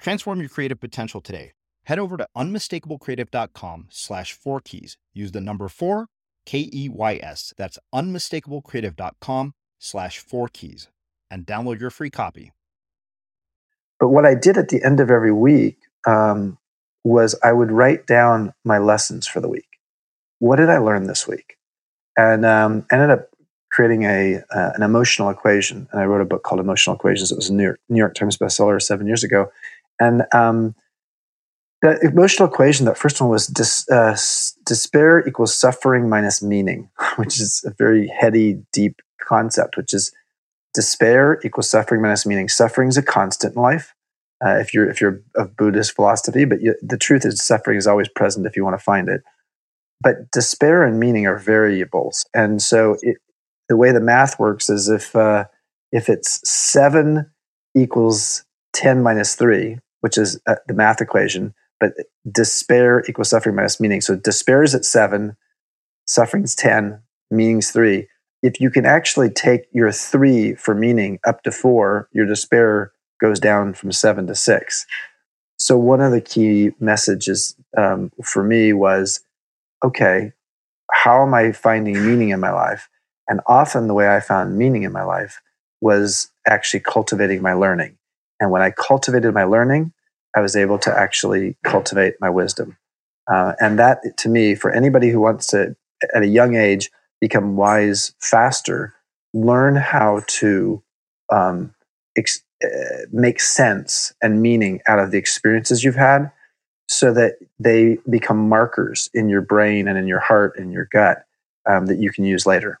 Transform your creative potential today. Head over to unmistakablecreative.com slash four keys. Use the number four, K E Y S. That's unmistakablecreative.com slash four keys and download your free copy. But what I did at the end of every week um, was I would write down my lessons for the week. What did I learn this week? And um, ended up creating a uh, an emotional equation. And I wrote a book called Emotional Equations. It was a New York, New York Times bestseller seven years ago. And um, the emotional equation, that first one was dis, uh, despair equals suffering minus meaning, which is a very heady, deep concept, which is despair equals suffering minus meaning. Suffering is a constant in life. Uh, if you're if you're of Buddhist philosophy, but you, the truth is suffering is always present if you want to find it. But despair and meaning are variables, and so it, the way the math works is if uh, if it's seven equals ten minus three, which is uh, the math equation. But despair equals suffering minus meaning. So despair is at seven, suffering's 10, meaning's three. If you can actually take your three for meaning up to four, your despair goes down from seven to six. So one of the key messages um, for me was, okay, how am I finding meaning in my life? And often the way I found meaning in my life was actually cultivating my learning. And when I cultivated my learning, I was able to actually cultivate my wisdom. Uh, and that, to me, for anybody who wants to, at a young age, become wise faster, learn how to um, ex- uh, make sense and meaning out of the experiences you've had so that they become markers in your brain and in your heart and your gut um, that you can use later.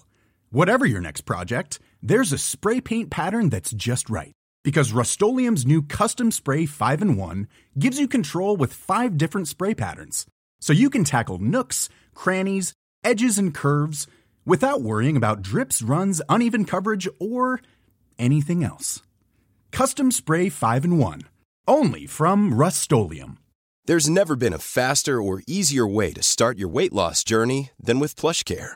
Whatever your next project, there's a spray paint pattern that's just right. Because Rust-Oleum Custom Spray 5 and 1 gives you control with five different spray patterns. So you can tackle nooks, crannies, edges, and curves without worrying about drips, runs, uneven coverage, or anything else. Custom Spray 5 and 1. Only from Rust There's never been a faster or easier way to start your weight loss journey than with PlushCare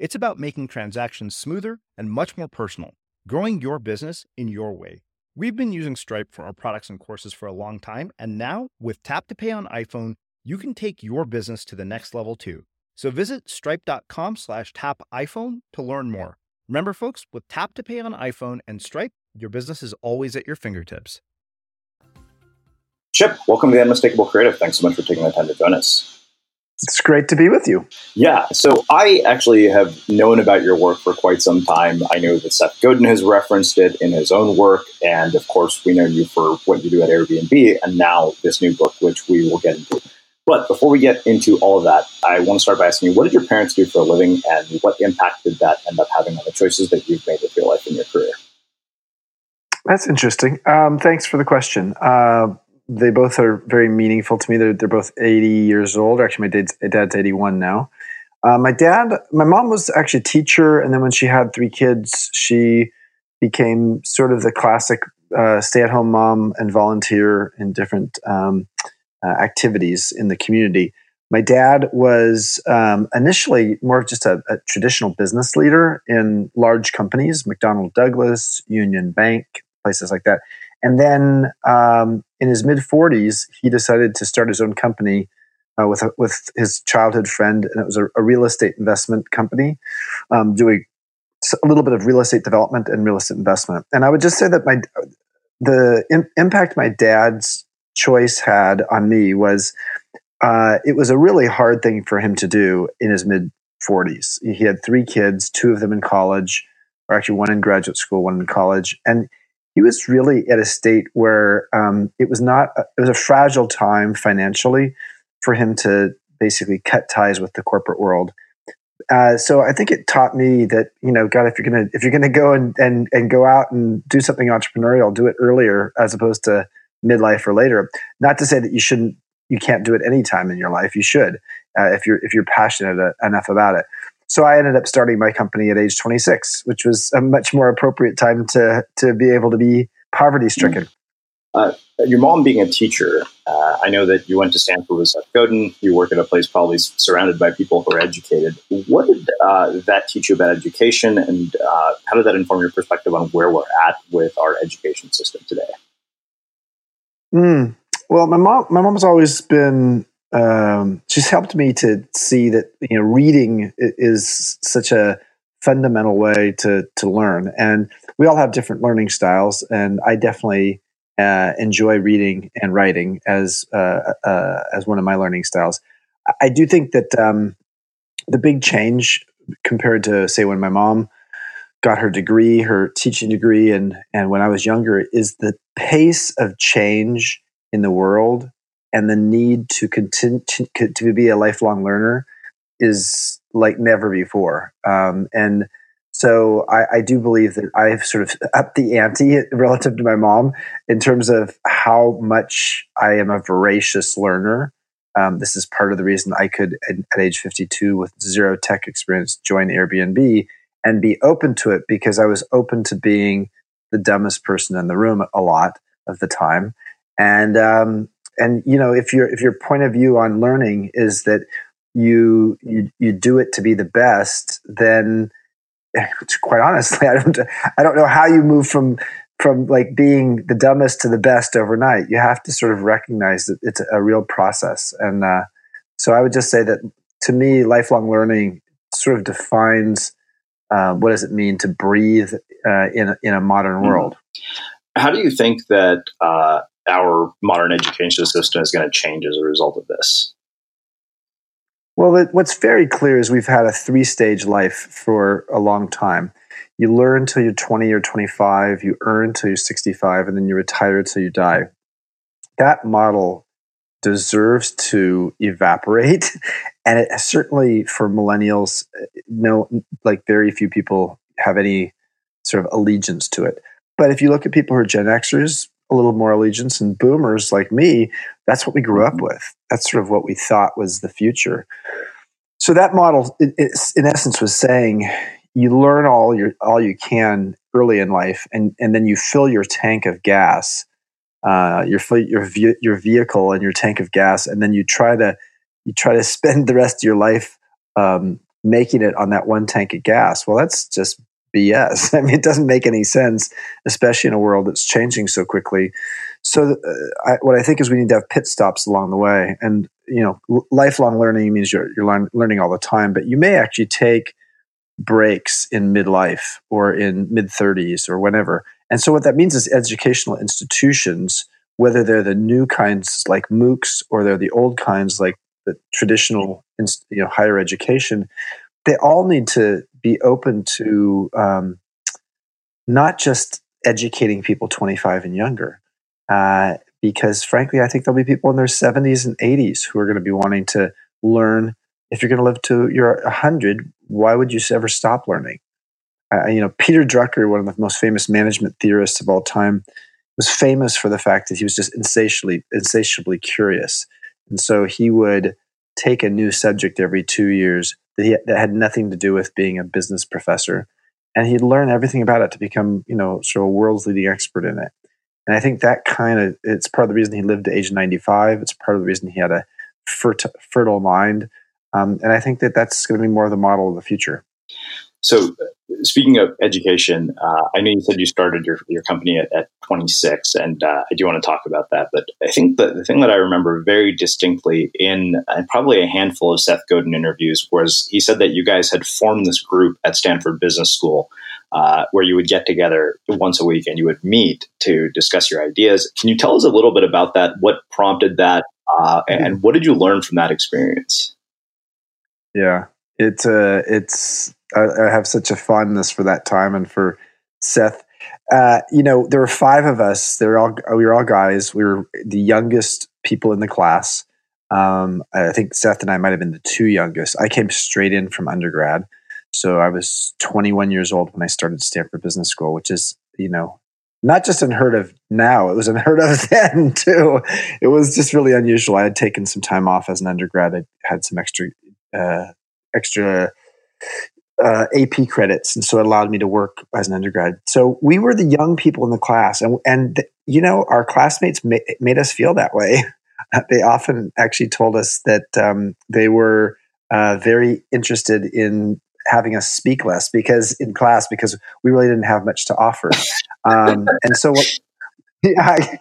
It's about making transactions smoother and much more personal, growing your business in your way. We've been using Stripe for our products and courses for a long time, and now with Tap to Pay on iPhone, you can take your business to the next level too. So visit stripe.com slash tap iPhone to learn more. Remember, folks, with Tap to Pay on iPhone and Stripe, your business is always at your fingertips. Chip, welcome to the Unmistakable Creative. Thanks so much for taking the time to join us. It's great to be with you. Yeah. So I actually have known about your work for quite some time. I know that Seth Godin has referenced it in his own work. And of course, we know you for what you do at Airbnb and now this new book, which we will get into. But before we get into all of that, I want to start by asking you what did your parents do for a living and what impact did that end up having on the choices that you've made with your life and your career? That's interesting. Um, thanks for the question. Uh, they both are very meaningful to me. They're, they're both 80 years old. Actually, my dad's, dad's 81 now. Uh, my dad, my mom was actually a teacher, and then when she had three kids, she became sort of the classic uh, stay-at-home mom and volunteer in different um, uh, activities in the community. My dad was um, initially more of just a, a, traditional business leader in large companies, McDonnell Douglas, Union Bank, places like that. And then um, in his mid 40s, he decided to start his own company uh, with, a, with his childhood friend. And it was a, a real estate investment company um, doing a little bit of real estate development and real estate investment. And I would just say that my the impact my dad's choice had on me was uh, it was a really hard thing for him to do in his mid 40s. He had three kids, two of them in college, or actually one in graduate school, one in college. And he was really at a state where um, it was not it was a fragile time financially for him to basically cut ties with the corporate world uh, so I think it taught me that you know, God, if you're gonna if you're gonna go and, and and go out and do something entrepreneurial, do it earlier as opposed to midlife or later. Not to say that you shouldn't, you can't do it any time in your life. You should uh, if you're if you're passionate uh, enough about it. So I ended up starting my company at age 26, which was a much more appropriate time to to be able to be poverty stricken. Uh, your mom being a teacher, uh, I know that you went to Stanford with Seth Godin. You work at a place probably surrounded by people who are educated. What did uh, that teach you about education, and uh, how did that inform your perspective on where we're at with our education system today? Mm. Well, my mom, my mom's always been um, she's helped me to see that you know reading is such a fundamental way to to learn, and we all have different learning styles, and I definitely uh, enjoy reading and writing as uh, uh, as one of my learning styles. I do think that um, the big change compared to say when my mom got her degree, her teaching degree, and and when I was younger, is the pace of change in the world and the need to continue to be a lifelong learner is like never before. Um, and so I, I, do believe that I've sort of upped the ante relative to my mom in terms of how much I am a voracious learner. Um, this is part of the reason I could, at, at age 52, with zero tech experience, join Airbnb and be open to it because I was open to being the dumbest person in the room a lot of the time. And um, and you know if your if your point of view on learning is that you you you do it to be the best, then quite honestly, I don't I don't know how you move from from like being the dumbest to the best overnight. You have to sort of recognize that it's a real process, and uh, so I would just say that to me, lifelong learning sort of defines uh, what does it mean to breathe uh, in a, in a modern mm-hmm. world. How do you think that uh, our modern education system is going to change as a result of this? Well, what's very clear is we've had a three stage life for a long time. You learn until you're 20 or 25, you earn until you're 65, and then you retire until you die. That model deserves to evaporate. And it certainly for millennials, uh, no, like very few people have any sort of allegiance to it. But if you look at people who are Gen Xers, a little more allegiance, and boomers like me, that's what we grew up mm-hmm. with. That's sort of what we thought was the future. So that model, it, in essence, was saying you learn all your all you can early in life, and and then you fill your tank of gas, uh, your your your vehicle and your tank of gas, and then you try to you try to spend the rest of your life um, making it on that one tank of gas. Well, that's just BS. I mean, it doesn't make any sense, especially in a world that's changing so quickly. So, uh, I, what I think is we need to have pit stops along the way. And, you know, l- lifelong learning means you're, you're learn, learning all the time, but you may actually take breaks in midlife or in mid 30s or whenever. And so, what that means is educational institutions, whether they're the new kinds like MOOCs or they're the old kinds like the traditional you know, higher education, they all need to be open to um, not just educating people 25 and younger. Uh, because frankly, I think there'll be people in their 70s and 80s who are going to be wanting to learn. If you're going to live to your 100, why would you ever stop learning? Uh, you know, Peter Drucker, one of the most famous management theorists of all time, was famous for the fact that he was just insatiably, insatiably curious. And so he would take a new subject every two years that, he, that had nothing to do with being a business professor. And he'd learn everything about it to become, you know, sort of a world's leading expert in it. And I think that kind of, it's part of the reason he lived to age 95. It's part of the reason he had a fertile mind. Um, and I think that that's going to be more of the model of the future. So, speaking of education, uh, I know you said you started your, your company at, at 26, and uh, I do want to talk about that. But I think the thing that I remember very distinctly in uh, probably a handful of Seth Godin interviews was he said that you guys had formed this group at Stanford Business School uh, where you would get together once a week and you would meet to discuss your ideas. Can you tell us a little bit about that? What prompted that? Uh, and what did you learn from that experience? Yeah, it's uh, it's I, I, have such a fondness for that time and for Seth. Uh, you know, there were five of us. They all we were all guys. We were the youngest people in the class. Um, I think Seth and I might have been the two youngest. I came straight in from undergrad, so I was 21 years old when I started Stanford Business School, which is you know not just unheard of now; it was unheard of then too. It was just really unusual. I had taken some time off as an undergrad. I had some extra uh, extra uh, AP credits, and so it allowed me to work as an undergrad. So we were the young people in the class, and and you know our classmates ma- made us feel that way. they often actually told us that um, they were uh, very interested in having us speak less because in class because we really didn't have much to offer, um, and so. What, yeah,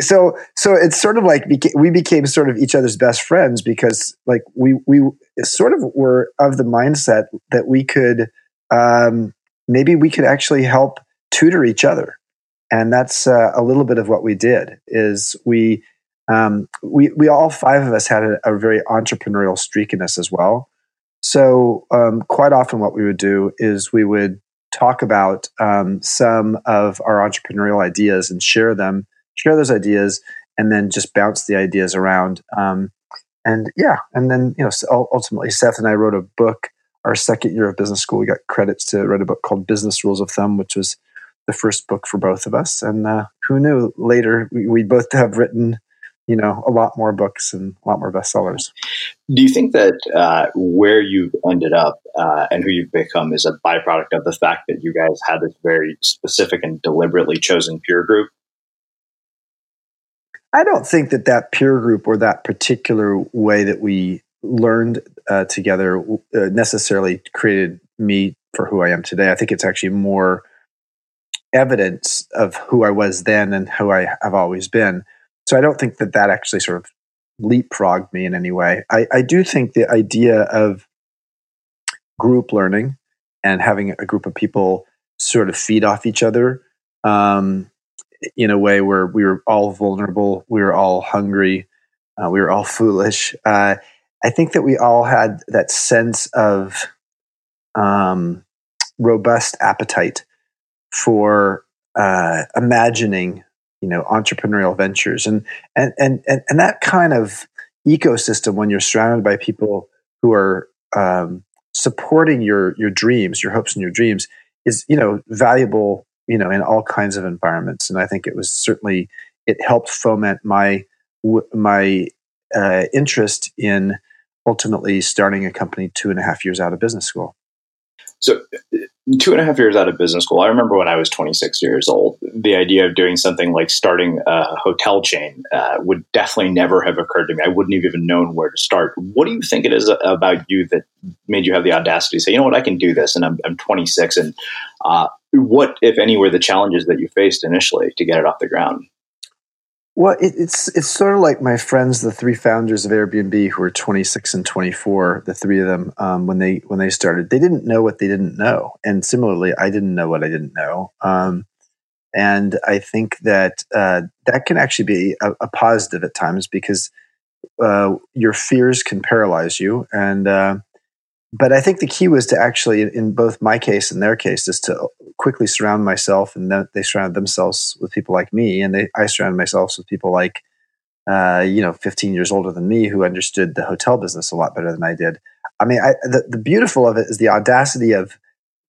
so so it's sort of like we became sort of each other's best friends because like we we sort of were of the mindset that we could um, maybe we could actually help tutor each other. And that's uh, a little bit of what we did is we um, we we all five of us had a, a very entrepreneurial streak in us as well. So um, quite often what we would do is we would talk about um, some of our entrepreneurial ideas and share them share those ideas, and then just bounce the ideas around. Um, and yeah, and then you know, ultimately, Seth and I wrote a book. Our second year of business school, we got credits to write a book called Business Rules of Thumb, which was the first book for both of us. And uh, who knew later we, would both have written, you know, a lot more books and a lot more bestsellers. Do you think that uh, where you've ended up uh, and who you've become is a byproduct of the fact that you guys had this very specific and deliberately chosen peer group? I don't think that that peer group or that particular way that we learned uh, together uh, necessarily created me for who I am today. I think it's actually more evidence of who I was then and who I have always been. So I don't think that that actually sort of leapfrogged me in any way. I, I do think the idea of group learning and having a group of people sort of feed off each other um, in a way where we were all vulnerable, we were all hungry, uh, we were all foolish. Uh, I think that we all had that sense of um, robust appetite for uh, imagining, you know, entrepreneurial ventures, and, and and and and that kind of ecosystem when you're surrounded by people who are um, supporting your your dreams, your hopes, and your dreams is you know valuable, you know, in all kinds of environments. And I think it was certainly it helped foment my my uh, interest in ultimately starting a company two and a half years out of business school. So, two and a half years out of business school, I remember when I was 26 years old, the idea of doing something like starting a hotel chain uh, would definitely never have occurred to me. I wouldn't have even known where to start. What do you think it is about you that made you have the audacity to say, you know what, I can do this, and I'm, I'm 26? And uh, what, if any, were the challenges that you faced initially to get it off the ground? Well, it, it's it's sort of like my friends, the three founders of Airbnb, who were 26 and 24. The three of them, um, when they when they started, they didn't know what they didn't know, and similarly, I didn't know what I didn't know. Um, and I think that uh, that can actually be a, a, positive at times because uh, your fears can paralyze you, and uh, but I think the key was to actually, in both my case and their case, is to quickly surround myself, and then they surrounded themselves with people like me, and they, I surrounded myself with people like, uh, you know, 15 years older than me who understood the hotel business a lot better than I did. I mean, I, the, the beautiful of it is the audacity of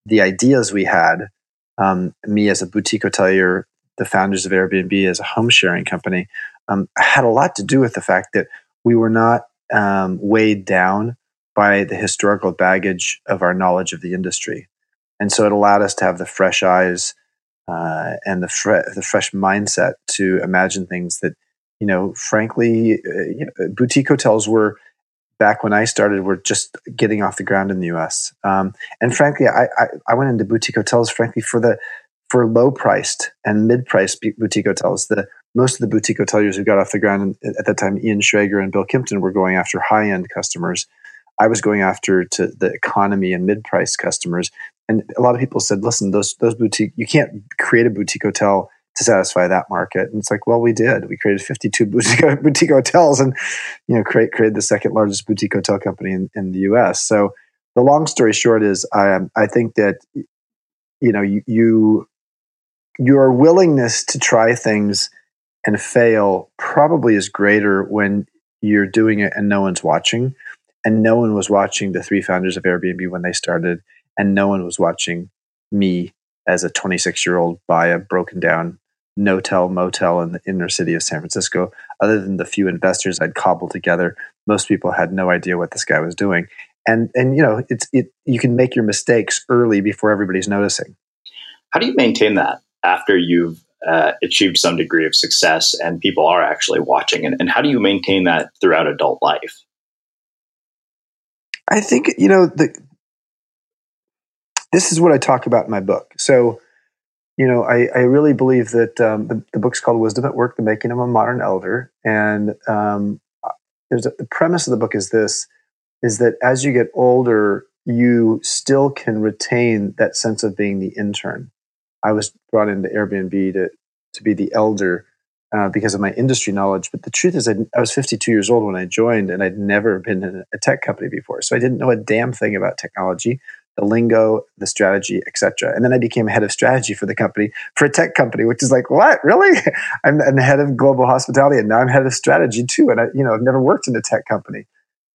the ideas we had. Um, me as a boutique hotelier, the founders of Airbnb as a home sharing company, um, had a lot to do with the fact that we were not um, weighed down by the historical baggage of our knowledge of the industry. And so it allowed us to have the fresh eyes uh, and the, fre- the fresh mindset to imagine things that, you know, frankly, uh, you know, boutique hotels were back when I started were just getting off the ground in the U.S. Um, and frankly, I, I, I went into boutique hotels frankly for the for low priced and mid priced boutique hotels. The most of the boutique hoteliers who got off the ground at that time, Ian Schrager and Bill Kimpton, were going after high end customers I was going after to the economy and mid-price customers. And a lot of people said, listen, those those boutique you can't create a boutique hotel to satisfy that market. And it's like, well, we did. We created 52 boutique, boutique hotels and, you know, create, created the second largest boutique hotel company in, in the US. So the long story short is I, um, I think that, you know, you, you, your willingness to try things and fail probably is greater when you're doing it and no one's watching and no one was watching the three founders of Airbnb when they started, and no one was watching me as a 26 year old buy a broken down no-tell motel in the inner city of San Francisco. Other than the few investors I'd cobbled together, most people had no idea what this guy was doing. And and you know, it's it you can make your mistakes early before everybody's noticing. How do you maintain that after you've uh, achieved some degree of success and people are actually watching? And, and how do you maintain that throughout adult life? I think you know the. This is what I talk about in my book. So, you know, I, I really believe that um, the, the, book's called Wisdom at Work: The Making of a Modern Elder, and um, there's a, the premise of the book is this: is that as you get older, you still can retain that sense of being the intern. I was brought into Airbnb to to be the elder uh, because of my industry knowledge. But the truth is, I, I, was 52 years old when I joined, and I'd never been in a tech company before, so I didn't know a damn thing about technology, the lingo, the strategy, etc. And then I became head of strategy for the company for a tech company, which is like, what really? I'm, I'm, the head of global hospitality, and now I'm head of strategy too. And I, you know, I've never worked in a tech company.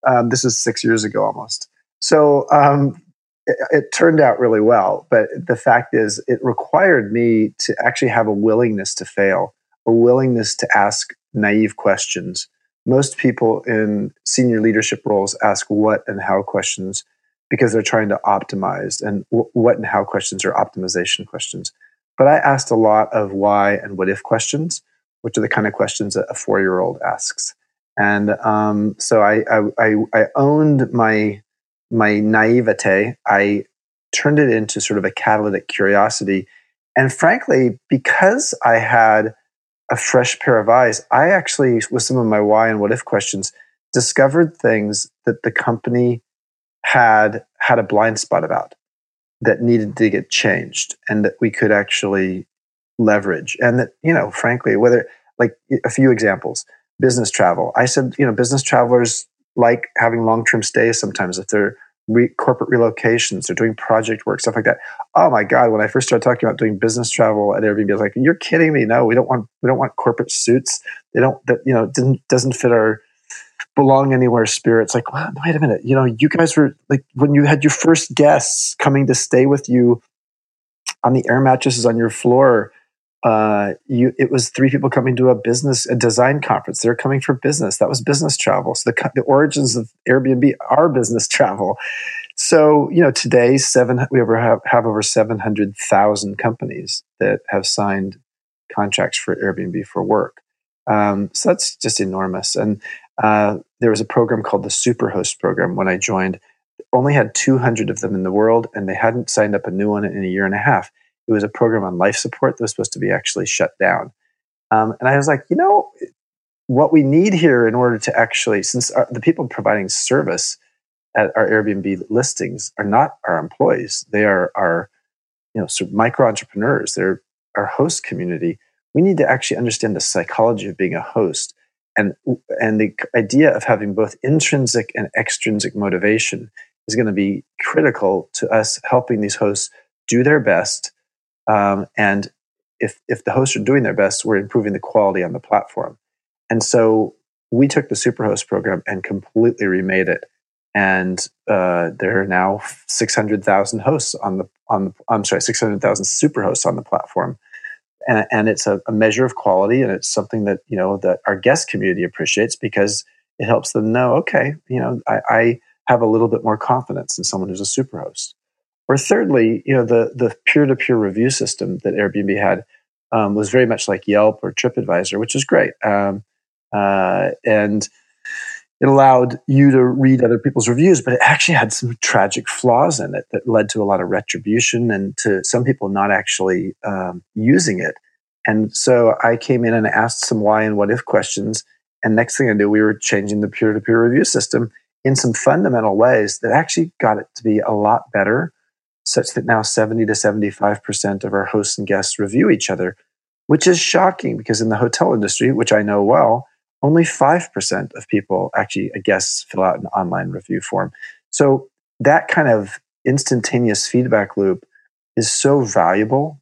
Um, this was six years ago almost. So um, it turned out really well, but the fact is, it required me to actually have a willingness to fail a willingness to ask naive questions. Most people in senior leadership roles ask what and how questions. because they're trying to optimize and what and how questions are optimization questions. But I asked a lot of why and what if questions, which are the kind of questions that a four year old asks. And um, so I, I, I, owned my, my naivete. I turned it into sort of a catalytic curiosity. And frankly, because I had a fresh pair of eyes, I actually, with some of my why and what if questions, discovered things that the company had had a blind spot about that needed to get changed and that we could actually leverage. And that, you know, frankly, whether like a few examples, business travel. I said, you know, business travelers like having long term stays sometimes if they're re- corporate relocations, they're doing project work, stuff like that. Oh my God! When I first started talking about doing business travel at Airbnb, I was like, "You're kidding me! No, we don't want we don't want corporate suits. They don't that you know didn't doesn't fit our belong anywhere spirit. It's like, wait a minute. You know, you guys were like when you had your first guests coming to stay with you on the air mattresses on your floor uh, you it was three people coming to a business a design conference. They're coming for business. That was business travel. So the the origins of Airbnb are business travel. So you know today seven we have, have over seven hundred thousand companies that have signed contracts for Airbnb for work. Um, so that's just enormous. And uh, there was a program called the Superhost program when I joined. Only had 200 of them in the world, and they hadn't signed up a new one in a year and a half it was a program on life support that was supposed to be actually shut down. Um, and I was like, you know, what we need here in order to actually, since our, the people providing service at our Airbnb listings are not our employees, they are our, you know, sort of micro entrepreneurs. They're our host community. We need to actually understand the psychology of being a host, and and the idea of having both intrinsic and extrinsic motivation is going to be critical to us helping these hosts do their best um, and if, if the hosts are doing their best, we're improving the quality on the platform. And so we took the Superhost program and completely remade it. And uh, there are now 600,000 hosts on the, on the, I'm sorry, 600,000 superhosts on the platform. And, and it's a, a, measure of quality. And it's something that, you know, that our guest community appreciates because it helps them know, okay, you know, I, I have a little bit more confidence in someone who's a superhost. Or thirdly, you know, the the peer to peer review system that Airbnb had um, was very much like Yelp or TripAdvisor, which is great, um, uh, and it allowed you to read other people's reviews, but it actually had some tragic flaws in it that led to a lot of retribution and to some people not actually um, using it. And so I came in and asked some why and what if questions. And next thing I knew, we were changing the peer to peer review system in some fundamental ways that actually got it to be a lot better such that now 70 to 75% of our hosts and guests review each other, which is shocking because in the hotel industry, which I know well, only 5% of people actually, uh, guests, fill out an online review form. So that kind of instantaneous feedback loop is so valuable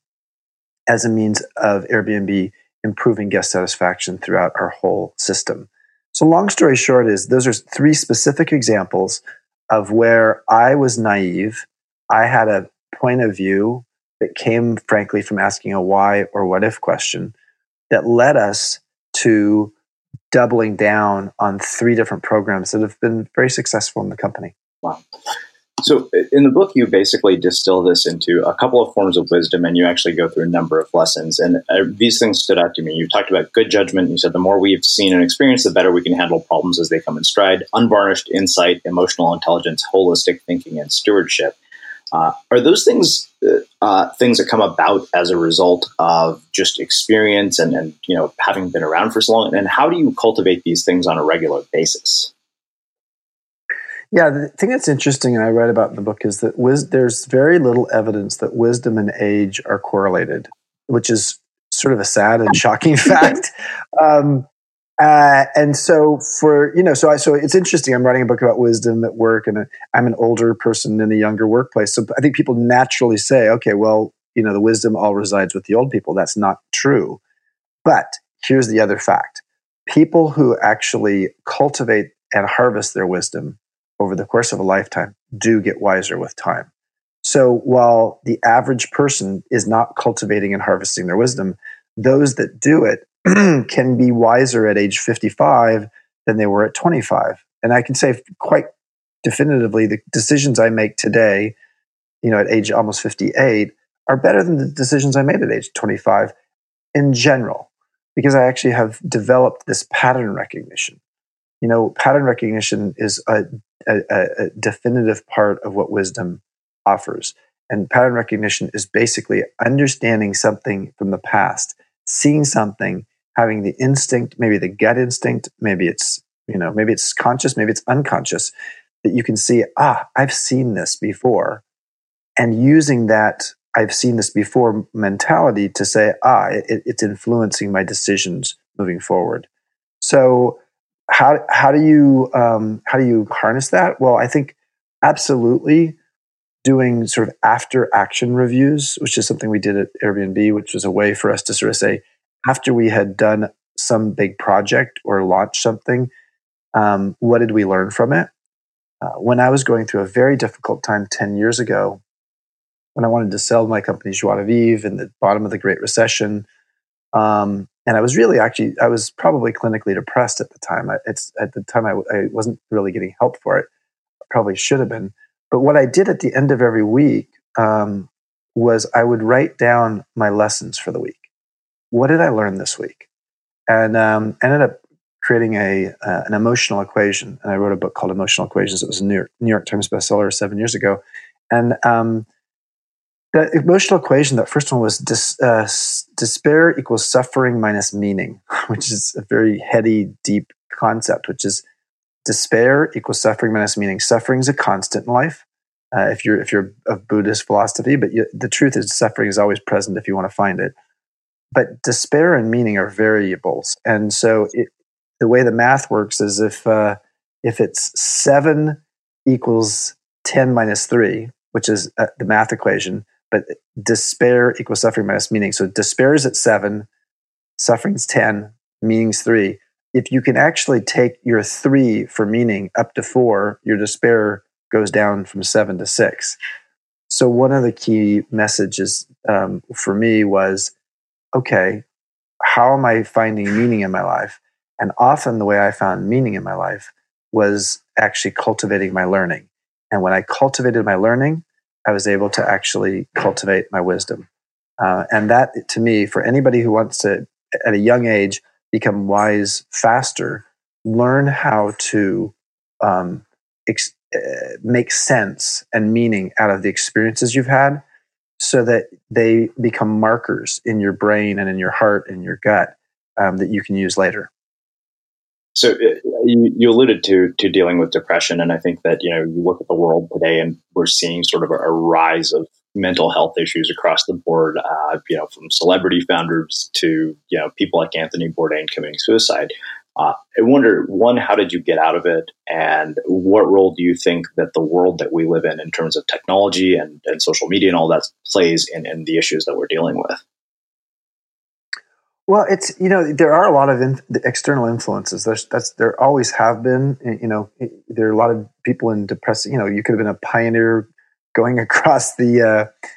as a means of Airbnb improving guest satisfaction throughout our whole system. So, long story short, is those are three specific examples of where I was naive I had a point of view that came, frankly, from asking a why or what if question that led us to doubling down on three different programs that have been very successful in the company. Wow. So, in the book, you basically distill this into a couple of forms of wisdom, and you actually go through a number of lessons. And uh, these things stood out to me. You talked about good judgment. You said the more we've seen and experienced, the better we can handle problems as they come in stride. Unvarnished insight, emotional intelligence, holistic thinking, and stewardship. Uh, are those things uh, uh, things that come about as a result of just experience and, and you know having been around for so long? And how do you cultivate these things on a regular basis? Yeah, the thing that's interesting, and I write about in the book, is that wis- there's very little evidence that wisdom and age are correlated, which is sort of a sad and shocking fact. Um, uh, and so for you know so I so it's interesting. I'm writing a book about wisdom at work and I'm an older person in a younger workplace. So I think people naturally say okay well you know the wisdom all resides with the old people. That's not true. But here's the other fact. People who actually cultivate and harvest their wisdom over the course of a lifetime do get wiser with time. So while the average person is not cultivating and harvesting their wisdom those that do it can be wiser at age 55 than they were at 25. And I can say quite definitively the decisions I make today, you know, at age almost 58, are better than the decisions I made at age 25 in general, because I actually have developed this pattern recognition. You know, pattern recognition is a, a, a definitive part of what wisdom offers. And pattern recognition is basically understanding something from the past, seeing something, having the instinct, maybe the gut instinct, maybe it's, you know, maybe it's conscious, maybe it's unconscious, that you can see, ah, I've seen this before. And using that I've seen this before mentality to say, ah, it, it's influencing my decisions moving forward. So how how do you um, how do you harness that? Well, I think absolutely doing sort of after action reviews, which is something we did at Airbnb, which was a way for us to sort of say after we had done some big project or launched something, um, what did we learn from it? Uh, when I was going through a very difficult time ten years ago, when I wanted to sell my company Joie de Vivre in the bottom of the Great Recession. Um, and I was really actually, I was probably clinically depressed at the time. I, it's at the time I, I wasn't really getting help for it. I probably should have been. But what I did at the end of every week um, was I would write down my lessons for the week. What did I learn this week? And um, ended up creating a uh, an emotional equation. And I wrote a book called Emotional Equations. It was a New York, New York Times bestseller seven years ago. And um, the emotional equation, that first one was dis, uh, despair equals suffering minus meaning, which is a very heady, deep concept, which is despair equals suffering minus meaning. Suffering is a constant in life. Uh, if you're if you're of Buddhist philosophy, but you, the truth is suffering is always present if you want to find it. But despair and meaning are variables, and so it, the way the math works is if uh, if it's seven equals ten minus three, which is uh, the math equation, but despair equals suffering minus meaning. So despair is at seven, suffering's 10, meaning's three. If you can actually take your three for meaning up to four, your despair goes down from seven to six. So one of the key messages um, for me was, okay, how am I finding meaning in my life? And often the way I found meaning in my life was actually cultivating my learning. And when I cultivated my learning, I was able to actually cultivate my wisdom. Uh, and that, to me, for anybody who wants to, at a young age, become wise faster, learn how to um, ex- uh, make sense and meaning out of the experiences you've had so that they become markers in your brain and in your heart and your gut um, that you can use later. So uh, you, alluded to to dealing with depression, and I think that you know you look at the world today, and we're seeing sort of a rise of mental health issues across the board. Uh, you know, from celebrity founders to you know people like Anthony Bourdain committing suicide. Uh, I wonder, one, how did you get out of it, and what role do you think that the world that we live in, in terms of technology and, and social media and all that, plays in, in the issues that we're dealing with? Well, it's you know there are a lot of in, external influences. There's that's there always have been. You know there are a lot of people in depressing. You know you could have been a pioneer going across the uh,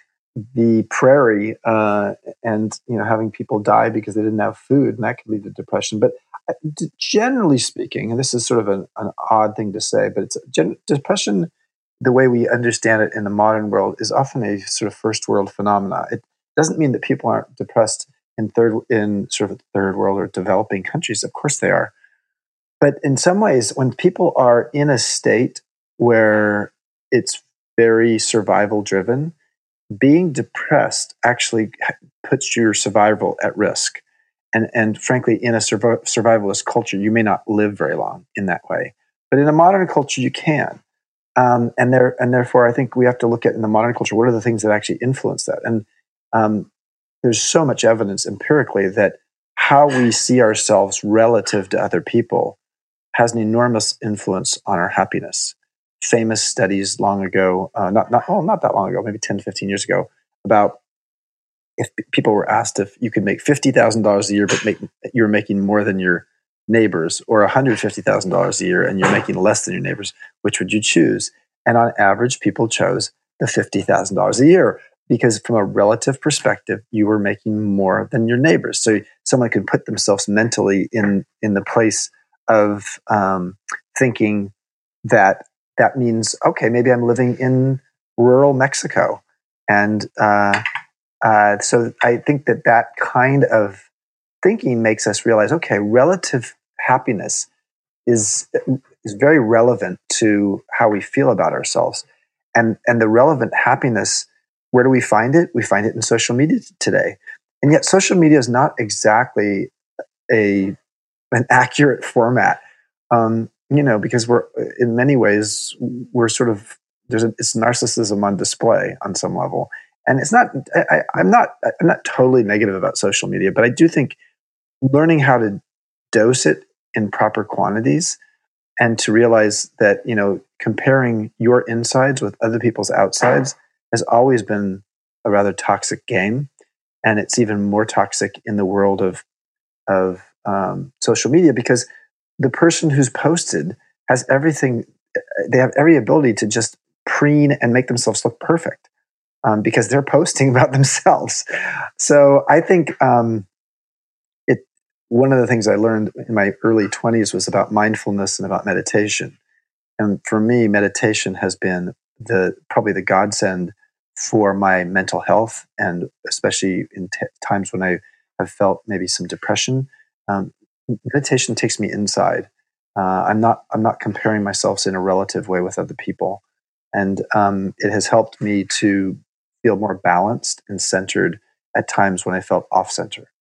the prairie uh, and you know having people die because they didn't have food, and that could lead to depression. But uh, generally speaking, and this is sort of an, an odd thing to say, but it's gen- depression. The way we understand it in the modern world is often a sort of first world phenomena. It doesn't mean that people aren't depressed in third in sort of third world or developing countries of course they are but in some ways when people are in a state where it's very survival driven. Being depressed actually puts your survival at risk. And and frankly in a survivalist culture you may not live very long in that way. But in a modern culture you can. Um, and there and therefore i think we have to look at in the modern culture what are the things that actually influence that? And um, there's so much evidence empirically that how we see ourselves relative to other people has an enormous influence on our happiness. Famous studies long ago, uh, not, not, oh, not that long ago, maybe 10, to 15 years ago, about if people were asked if you could make $50,000 a year, but make, you're making more than your neighbors, or $150,000 a year and you're making less than your neighbors, which would you choose? And on average, people chose the $50,000 a year because from a relative perspective you were making more than your neighbors so someone could put themselves mentally in in the place of um, thinking that that means okay, maybe I'm living in rural Mexico, and uh, uh, so I think that that kind of thinking makes us realize okay, relative happiness is is very relevant to how we feel about ourselves, and and the relevant happiness. Where do we find it? We find it in social media today, and yet social media is not exactly a an accurate format. Um, you know, because we're in many ways we're sort of there's a, it's narcissism on display on some level, and it's not. I, I'm not. I'm not totally negative about social media, but I do think learning how to dose it in proper quantities and to realize that you know comparing your insides with other people's outsides has always been a rather toxic game and it's even more toxic in the world of of um, social media because the person who's posted has everything they have every ability to just preen and make themselves look perfect um, because they're posting about themselves. So i think um, it one of the things i learned in my early 20s was about mindfulness and about meditation. And for me meditation has been the probably the godsend for my mental health and especially in t- times when i have felt maybe some depression. Um, meditation takes me inside. Uh, I'm not I'm not comparing myself in a relative way with other people, and um, it has helped me to feel more balanced and centered at times when I felt off center.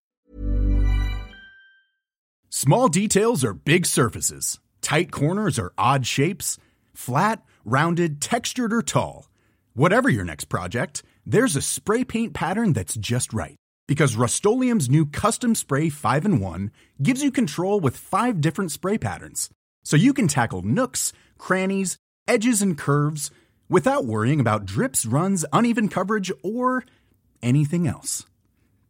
Small details are big surfaces. Tight corners are odd shapes. Flat, rounded, textured, or tall. Whatever your next project, there's a spray paint pattern that's just right because Rust-Oleum Custom Spray 5 and 1 gives you control with five different spray patterns. So you can tackle nooks, crannies, edges, and curves without worrying about drips, runs, uneven coverage, or anything else.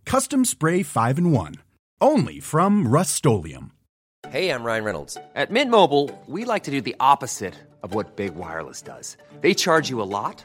Custom Spray 5 and 1. Only from Rust Hey, I'm Ryan Reynolds. At Mint Mobile, we like to do the opposite of what Big Wireless does. They charge you a lot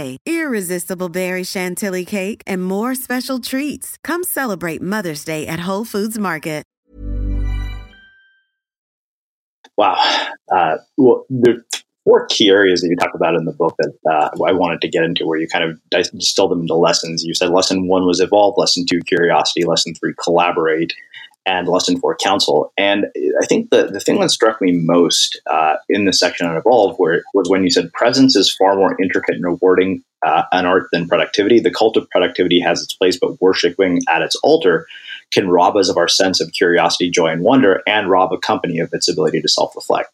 irresistible berry chantilly cake, and more special treats. Come celebrate Mother's Day at Whole Foods Market. Wow. Uh, well, there four key areas that you talk about in the book that uh, I wanted to get into, where you kind of distill them into lessons. You said lesson one was evolve, lesson two, curiosity, lesson three, collaborate, and lesson four, counsel. And I think the, the thing that struck me most uh, in the section on evolve where, was when you said presence is far more intricate and rewarding uh, an art than productivity. The cult of productivity has its place, but worshiping at its altar can rob us of our sense of curiosity, joy, and wonder, and rob a company of its ability to self reflect.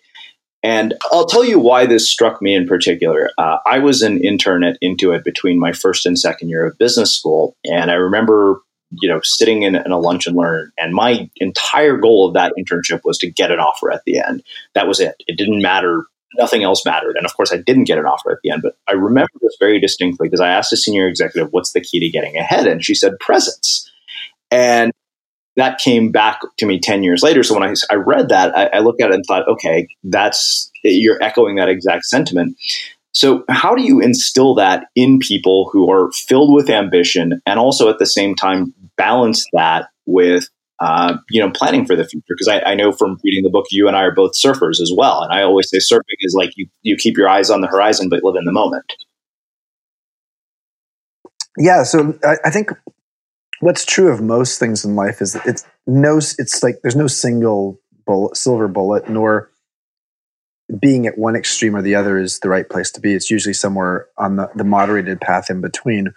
And I'll tell you why this struck me in particular. Uh, I was an intern at Intuit between my first and second year of business school, and I remember, you know, sitting in, in a lunch and learn, and my entire goal of that internship was to get an offer at the end. That was it. It didn't matter. Nothing else mattered. And of course, I didn't get an offer at the end, but I remember this very distinctly because I asked a senior executive, "What's the key to getting ahead?" And she said, "Presence." And that came back to me 10 years later. So when I, I read that, I, I looked at it and thought, okay, that's, you're echoing that exact sentiment. So, how do you instill that in people who are filled with ambition and also at the same time balance that with, uh, you know, planning for the future? Because I, I, know from reading the book, you and I are both surfers as well. And I always say surfing is like you, you keep your eyes on the horizon, but live in the moment. Yeah. So, I, I think what's true of most things in life is that it's no it's like there's no single bullet silver bullet nor being at one extreme or the other is the right place to be. It's usually somewhere on the, the moderated path in between.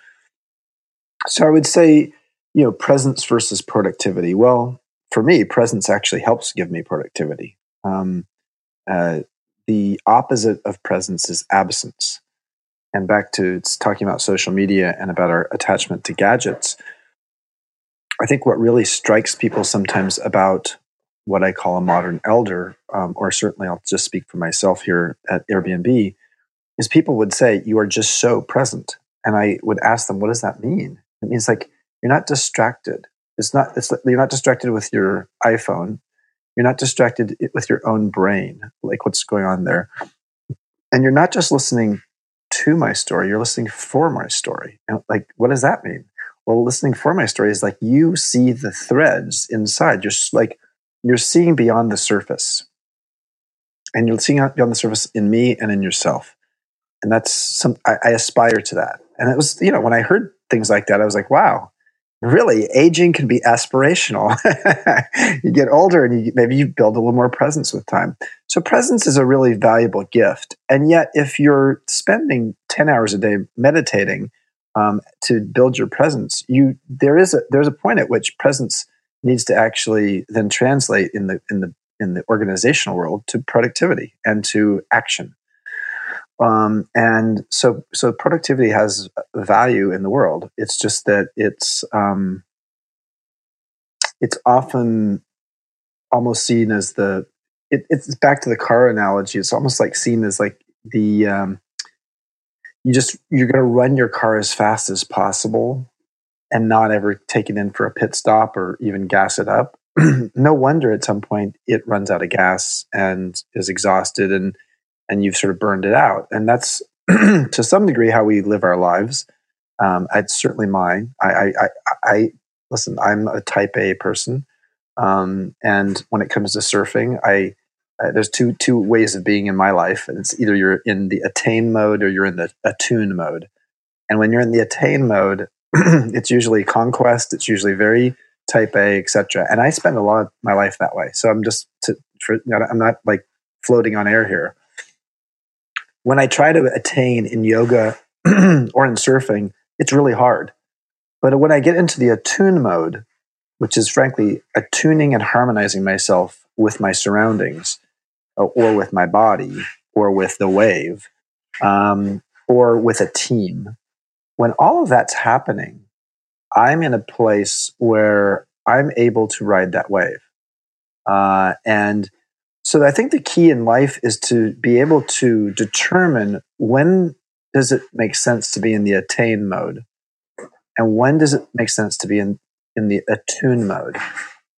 So i would say you know presence versus productivity. Well for me presence actually helps give me productivity. Um, uh, the opposite of presence is absence. And back to it's talking about social media and about our attachment to gadgets. I think what really strikes people sometimes about what I call a modern elder, um, or certainly I'll just speak for myself here at Airbnb, is people would say, You are just so present. And I would ask them, What does that mean? It means like you're not distracted. It's not, it's, you're not distracted with your iPhone. You're not distracted with your own brain, like what's going on there. And you're not just listening to my story, you're listening for my story. And like, what does that mean? well listening for my story is like you see the threads inside you're like you're seeing beyond the surface. And you're seeing beyond the surface in me and in yourself. And that's some I, I aspire to that. And it was you know when i heard things like that i was like wow really? Aging can be aspirational. You get older and you, maybe you build a little more presence with time. So presence is a really valuable gift. And yet if you're spending 10 hours a day meditating um, to build your presence, you there is a there's a point at which presence needs to actually then translate in the in the in the organizational world to productivity and to action. Um, and so so productivity has value in the world. It's just that it's um, it's often almost seen as the it, it's back to the car analogy. It's almost like seen as like the um, you just you're going to run your car as fast as possible and not ever take it in for a pit stop or even gas it up no wonder at some point it runs out of gas and is exhausted and and you've sort of burned it out. And that's to some degree how we live our lives. Um, it's certainly mine. I, I, I, I listen i'm a type a person. Um, and when it comes to surfing i uh, there's two two ways of being in my life, and it's either you're in the attain mode or you're in the attune mode. And when you're in the attain mode, it's usually conquest. It's usually very type A, etc. And I spend a lot of my life that way. So I'm just to, for, I'm not like floating on air here. When I try to attain in yoga or in surfing, it's really hard. But when I get into the attune mode, which is frankly attuning and harmonizing myself with my surroundings, uh, or with my body or with the wave um, or with a team. When all of that's happening, I'm in a place where I'm able to ride that wave. Uh, and so I think the key in life is to be able to determine when does it make sense to be in the attain mode and when does it make sense to be in, in the attune mode.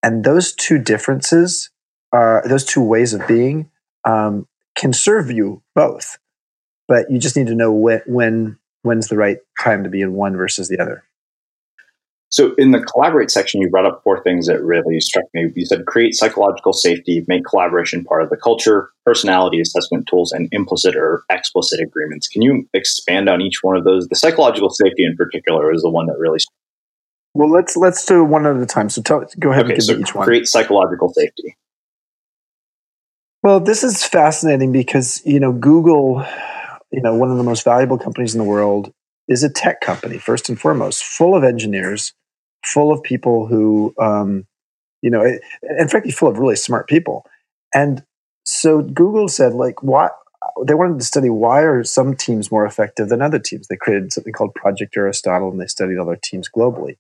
And those two differences are those two ways of being um, can serve you both, but you just need to know when, when when's the right time to be in one versus the other. So, in the collaborate section, you brought up four things that really struck me. You said create psychological safety, make collaboration part of the culture, personality assessment tools, and implicit or explicit agreements. Can you expand on each one of those? The psychological safety, in particular, is the one that really. Well, let's let's do one at a time. So, tell, go ahead okay, and give so me each one. Create psychological safety. Well, this is fascinating because you know Google, you know, one of the most valuable companies in the world, is a tech company first and foremost, full of engineers full of people who, um, you know, and frankly, full of really smart people. And so Google said, like, why? They wanted to study why are some teams more effective than other teams. They created something called Project Aristotle, and they studied other teams globally.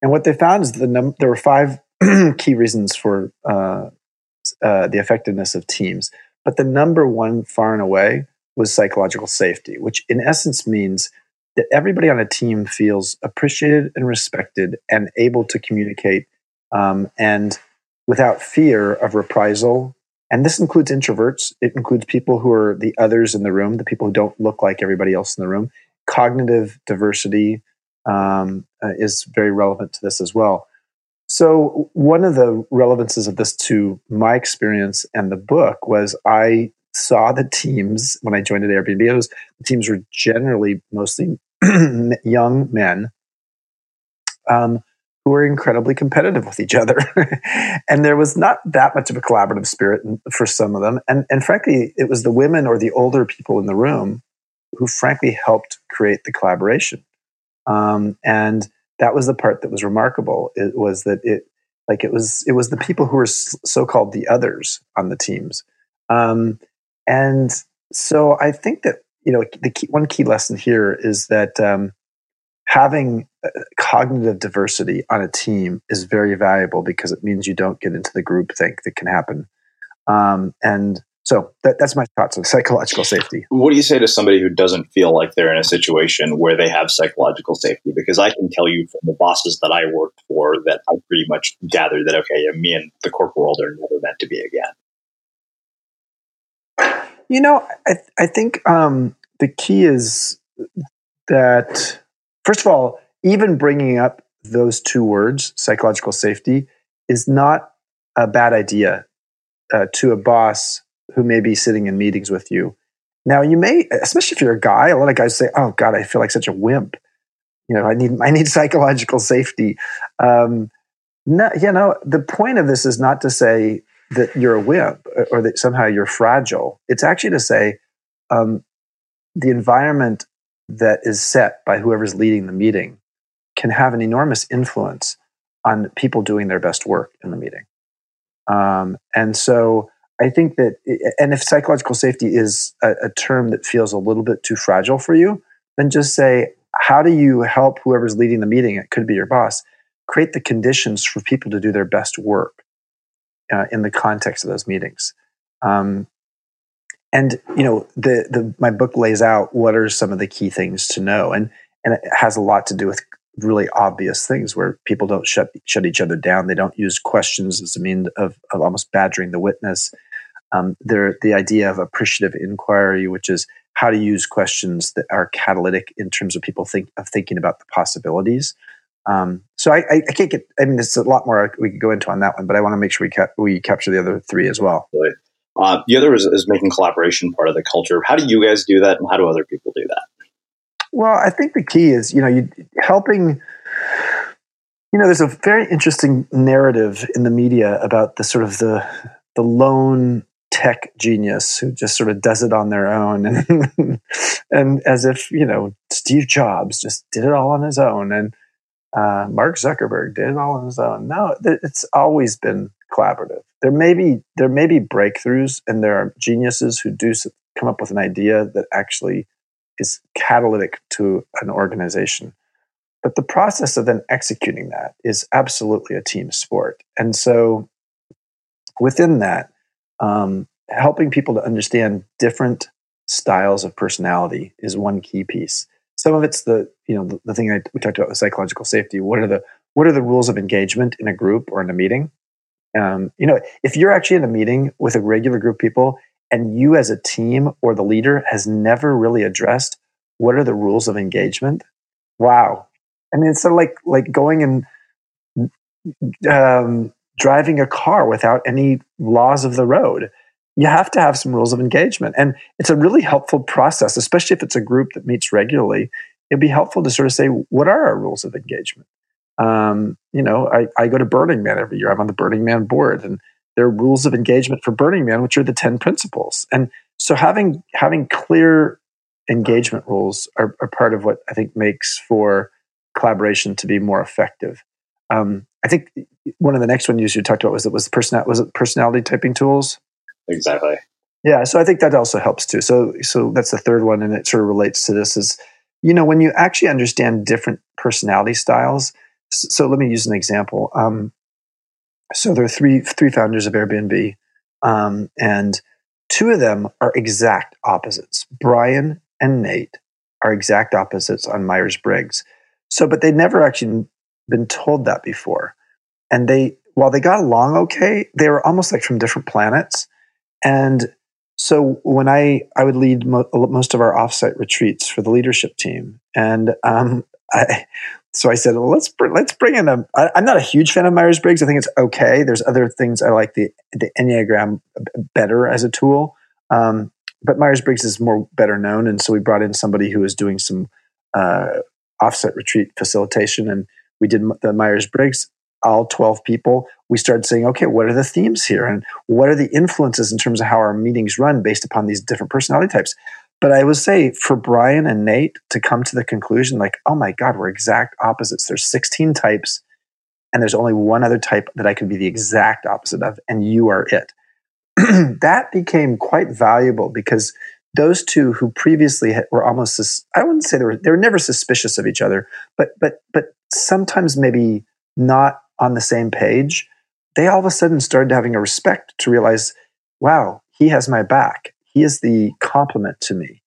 And what they found is the num- there were five key reasons for uh, uh, the effectiveness of teams, but the number one, far and away, was psychological safety, which in essence means that everybody on a team feels appreciated and respected and able to communicate um, and without fear of reprisal. And this includes introverts. It includes people who are the others in the room, the people who don't look like everybody else in the room. Cognitive diversity um, uh, is very relevant to this as well. So, one of the relevances of this to my experience and the book was I saw the teams when I joined at Airbnb. Was, the teams were generally mostly young men um, who were incredibly competitive with each other, and there was not that much of a collaborative spirit for some of them. And and frankly, it was the women or the older people in the room who frankly helped create the collaboration. Um, and that was the part that was remarkable. It was that it like it was it was the people who were so called the others on the teams um, and so I think that you know the key, one key lesson here is that um, having uh, cognitive diversity on a team is very valuable because it means you don't get into the group think that can happen. Um, and so that, that's my thoughts on psychological safety. What do you say to somebody who doesn't feel like they're in a situation where they have psychological safety? Because I can tell you from the bosses that I worked for that I pretty much gathered that okay, me and the corporate world are never meant to be again. You know, I, I think um, the key is that, first of all, even bringing up those two words, psychological safety, is not a bad idea uh, to a boss who may be sitting in meetings with you. Now, you may, especially if you're a guy, a lot of guys say, "Oh God, I feel like such a wimp." You know, I need I need psychological safety. Um, no, you know, the point of this is not to say that you're a wimp or that somehow you're fragile. It's actually to say um, the environment that is set by whoever's leading the meeting can have an enormous influence on people doing their best work in the meeting. Um, and so I think that, and if psychological safety is a, a term that feels a little bit too fragile for you, then just say, how do you help whoever's leading the meeting? It could be your boss. Create the conditions for people to do their best work uh, in the context of those meetings. Um, and you know, the the my book lays out what are some of the key things to know, and and it has a lot to do with really obvious things where people don't shut shut each other down. They don't use questions as a means of, of almost badgering the witness. Um, the idea of appreciative inquiry, which is how to use questions that are catalytic in terms of people think of thinking about the possibilities. Um, so I, I, I, can't get. I mean, there's a lot more we could go into on that one, but I want to make sure we cap, we capture the other three as well. Right. Uh, the other is, is making collaboration part of the culture. How do you guys do that, and how do other people do that? Well, I think the key is you know you helping. You know, there's a very interesting narrative in the media about the sort of the the lone tech genius who just sort of does it on their own and and as if you know Steve Jobs just did it all on his own and uh, Mark Zuckerberg did it all on his own. No, it's always been collaborative. There may be there may be breakthroughs, and there are geniuses who do come up with an idea that actually is catalytic to an organization. But the process of then executing that is absolutely a team sport. And so, within that, um, helping people to understand different styles of personality is one key piece. Some of it's the you know the, the thing I, we talked about with psychological safety. What are the what are the rules of engagement in a group or in a meeting? Um, you know, if you're actually in a meeting with a regular group of people and you as a team or the leader has never really addressed what are the rules of engagement, wow, I mean, it's sort of like like going and um, driving a car without any laws of the road. You have to have some rules of engagement, and it's a really helpful process, especially if it's a group that meets regularly. It'd be helpful to sort of say, what are our rules of engagement? Um, you know, I, I go to Burning Man every year. I'm on the Burning Man board, and there are rules of engagement for Burning Man, which are the ten principles. And so having having clear engagement rules are, are part of what I think makes for collaboration to be more effective. Um, I think one of the next one you talked about was it was personal was it personality typing tools. Exactly. Yeah, so I think that also helps too. So so that's the third one, and it sort of relates to this is you know when you actually understand different personality styles. So let me use an example. Um, so there are three three founders of Airbnb, um, and two of them are exact opposites. Brian and Nate are exact opposites on Myers Briggs. So, but they'd never actually been told that before. And they, while they got along okay, they were almost like from different planets. And so when I, I would lead mo- most of our offsite retreats for the leadership team. And um, I, so I said, well, let's, br- let's bring in a, I, I'm not a huge fan of Myers-Briggs. I think it's okay. There's other things I like the, the Enneagram better as a tool. Um, but Myers-Briggs is more better known. And so we brought in somebody who was doing some uh, offsite retreat facilitation and we did the Myers Briggs, all 12 people. We started saying, okay, what are the themes here? And what are the influences in terms of how our meetings run based upon these different personality types? But I would say for Brian and Nate to come to the conclusion, like, oh my God, we're exact opposites. There's 16 types, and there's only one other type that I could be the exact opposite of, and you are it. that became quite valuable because those two who previously were almost I wouldn't say they were they were never suspicious of each other, but but but sometimes maybe not on the same page. They all of a sudden started having a respect to realize, wow, he has my back. He is the complement to me,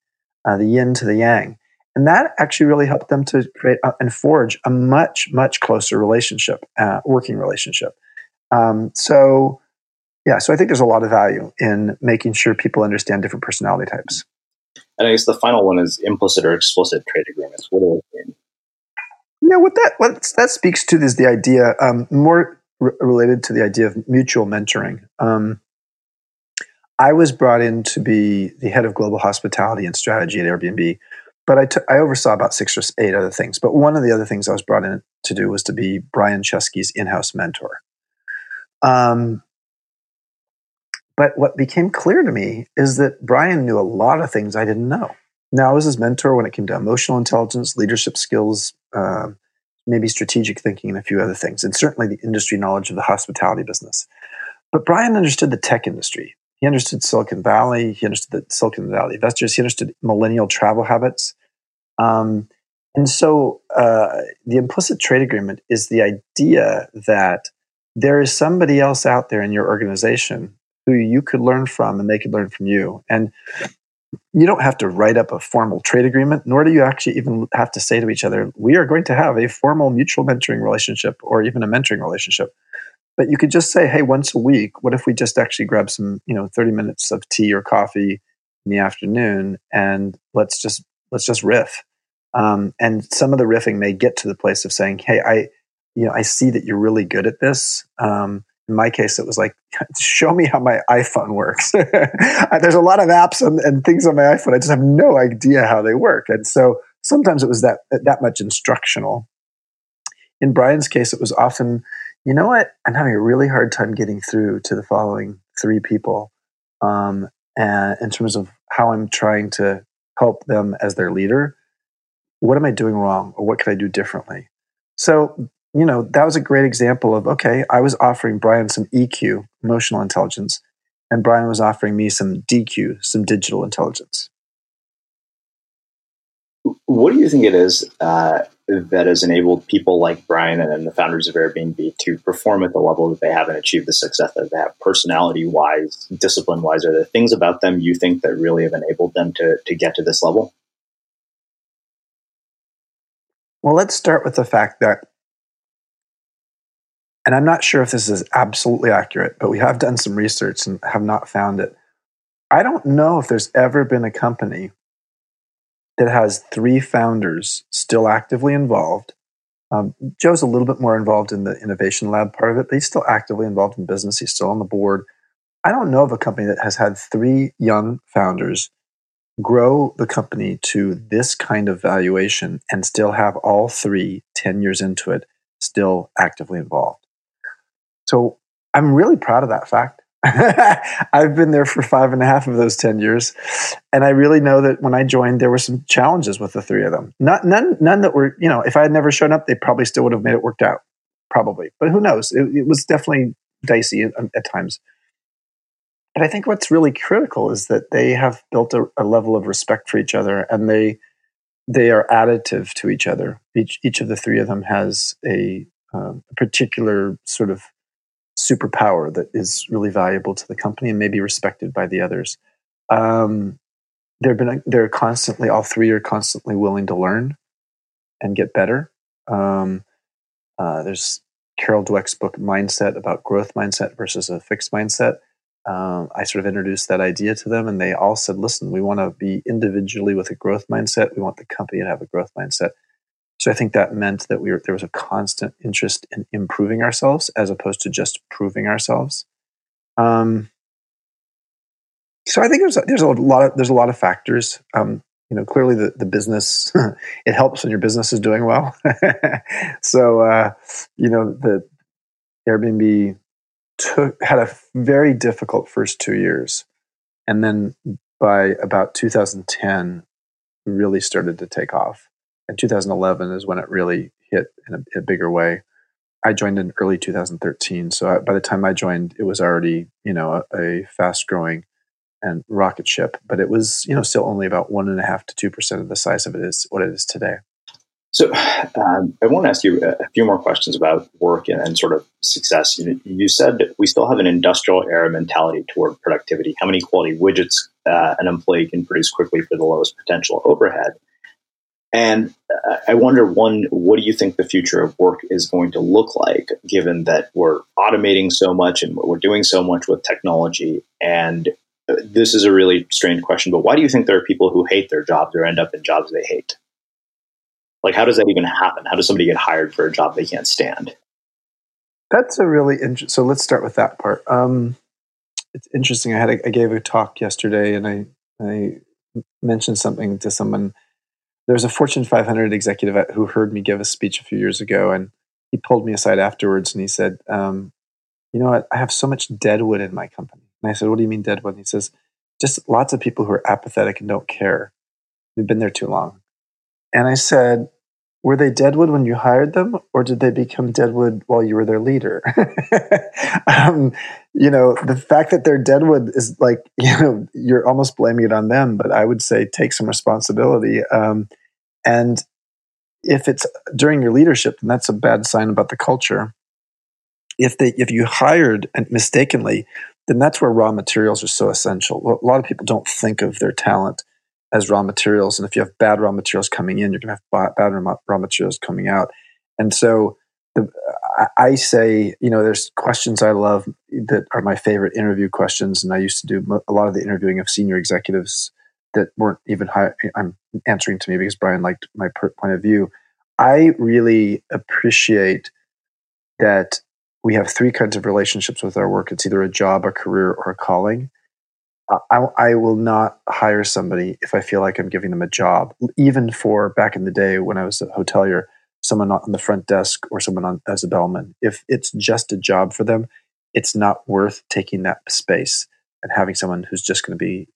uh, the yin to the yang, and that actually really helped them to create uh, and forge a much much closer relationship, uh, working relationship. Um, so yeah, so I think there's a lot of value in making sure people understand different personality types. And I guess the final one is implicit or explicit trade agreements. What do they mean? Yeah, what that what that speaks to is the idea um, more related to the idea of mutual mentoring. Um, I was brought in to be the head of global hospitality and strategy at Airbnb, but I, t- I oversaw about six or eight other things. But one of the other things I was brought in to do was to be Brian Chesky's in-house mentor. Um, but what became clear to me is that Brian knew a lot of things I didn't know. Now, I was his mentor when it came to emotional intelligence, leadership skills, uh, maybe strategic thinking, and a few other things, and certainly the industry knowledge of the hospitality business. But Brian understood the tech industry. He understood Silicon Valley. He understood the Silicon Valley investors. He understood millennial travel habits. Um, and so uh, the implicit trade agreement is the idea that there is somebody else out there in your organization who you could learn from and they could learn from you. And you don't have to write up a formal trade agreement, nor do you actually even have to say to each other, we are going to have a formal mutual mentoring relationship or even a mentoring relationship. But you could just say, hey, once a week, what if we just actually grab some, you know, 30 minutes of tea or coffee in the afternoon and let's just let's just riff. Um, and some of the riffing may get to the place of saying, hey, I, you know, I see that you're really good at this. Um, in my case, it was like, show me how my iPhone works. There's a lot of apps and, and, things on my iPhone. I just have no idea how they work. And so sometimes it was that, that much instructional. In Brian's case, it was often, you know what? I'm having a really hard time getting through to the following three people um, and in terms of how I'm trying to help them as their leader. What am I doing wrong or what could I do differently? So you know, that was a great example of okay, I was offering Brian some EQ, emotional intelligence, and Brian was offering me some DQ, some digital intelligence. What do you think it is uh, that has enabled people like Brian and the founders of Airbnb to perform at the level that they have and achieve the success that they have, personality wise, discipline wise? Are there things about them you think that really have enabled them to, to get to this level? Well, let's start with the fact that and I'm not sure if this is absolutely accurate, but we have done some research and have not found it. I don't know if there's ever been a company that has three founders still actively involved Um, Joe's a little bit more involved in the innovation lab part of it, but he's still actively involved in business. He's still on the board. I don't know of a company that has had three young founders grow the company to this kind of valuation and still have all three, 10 years into it, still actively involved. So I'm really proud of that fact. I've been there for five and a half of those 10 years. And I really know that when I joined, there were some challenges with the three of them. Not, none, none that were, you know, if I had never shown up, they probably still would have made it worked out. Probably. But who knows? It, it was definitely dicey at, at, times. But I think what's really critical is that they have built a, a level of respect for each other and they, they are additive to each other. Each, each of the three of them has a, um, a particular sort of superpower that is really valuable to the company and maybe respected by the others. Um, they've been they're constantly all three are constantly willing to learn and get better. Um, uh, there's Carol Dweck's book Mindset about growth mindset versus a fixed mindset. Um, I sort of introduced that idea to them, and they all said, "Listen, we want to be individually with a growth mindset. We want the company to have a growth mindset." So I think that meant that we were, there was a constant interest in improving ourselves as opposed to just proving ourselves. Um, so I think there's a, there's a lot of there's a lot of factors. Um, you know, clearly the the business it helps when your business is doing well. so uh, you know the Airbnb took had a very difficult first two years, and then by about 2010 really started to take off and 2011 is when it really hit in a, a bigger way. I joined in early 2013, so I, by the time I joined, it was already you know a, a fast growing and rocket ship, but it was you know still only about one and a half to two percent of the size of it is what it is today. So um, I want to ask you a few more questions about work and, and sort of success. You, you, said we still have an industrial era mentality toward productivity. How many quality widgets uh, an employee can produce quickly for the lowest potential overhead? And I wonder, one, what do you think the future of work is going to look like, given that we're automating so much and we're doing so much with technology? And this is a really strange question, but why do you think there are people who hate their jobs or end up in jobs they hate? Like, how does that even happen? How does somebody get hired for a job they can't stand? That's a really interesting. So let's start with that part. Um, it's interesting. I had a, I gave a talk yesterday, and I I mentioned something to someone there was a Fortune 500 executive who heard me give a speech a few years ago, and he pulled me aside afterwards and he said, um, "You know what? I have so much deadwood in my company." And I said, "What do you mean deadwood?" And he says, "Just lots of people who are apathetic and don't care. They've been there too long." And I said, "Were they deadwood when you hired them, or did they become deadwood while you were their leader?" um, you know, the fact that they're deadwood is like, you know, you're almost blaming it on them, but I would say take some responsibility. Um, and if it's during your leadership, then that's a bad sign about the culture. If they, if you hired and mistakenly, then that's where raw materials are so essential. A lot of people don't think of their talent as raw materials, and if you have bad raw materials coming in, you're going to have bad raw materials coming out. And so, the, I say, you know, there's questions I love that are my favorite interview questions, and I used to do a lot of the interviewing of senior executives that weren't even high, I'm answering to me because Brian liked my point of view. I really appreciate that we have three kinds of relationships with our work. It's either a job, a career, or a calling. I, I, will not hire somebody if I feel like I'm giving them a job. Even for back in the day when I was a hotelier, someone on the front desk or someone on, as a bellman. If it's just a job for them, it's not worth taking that space and having someone who's just going to be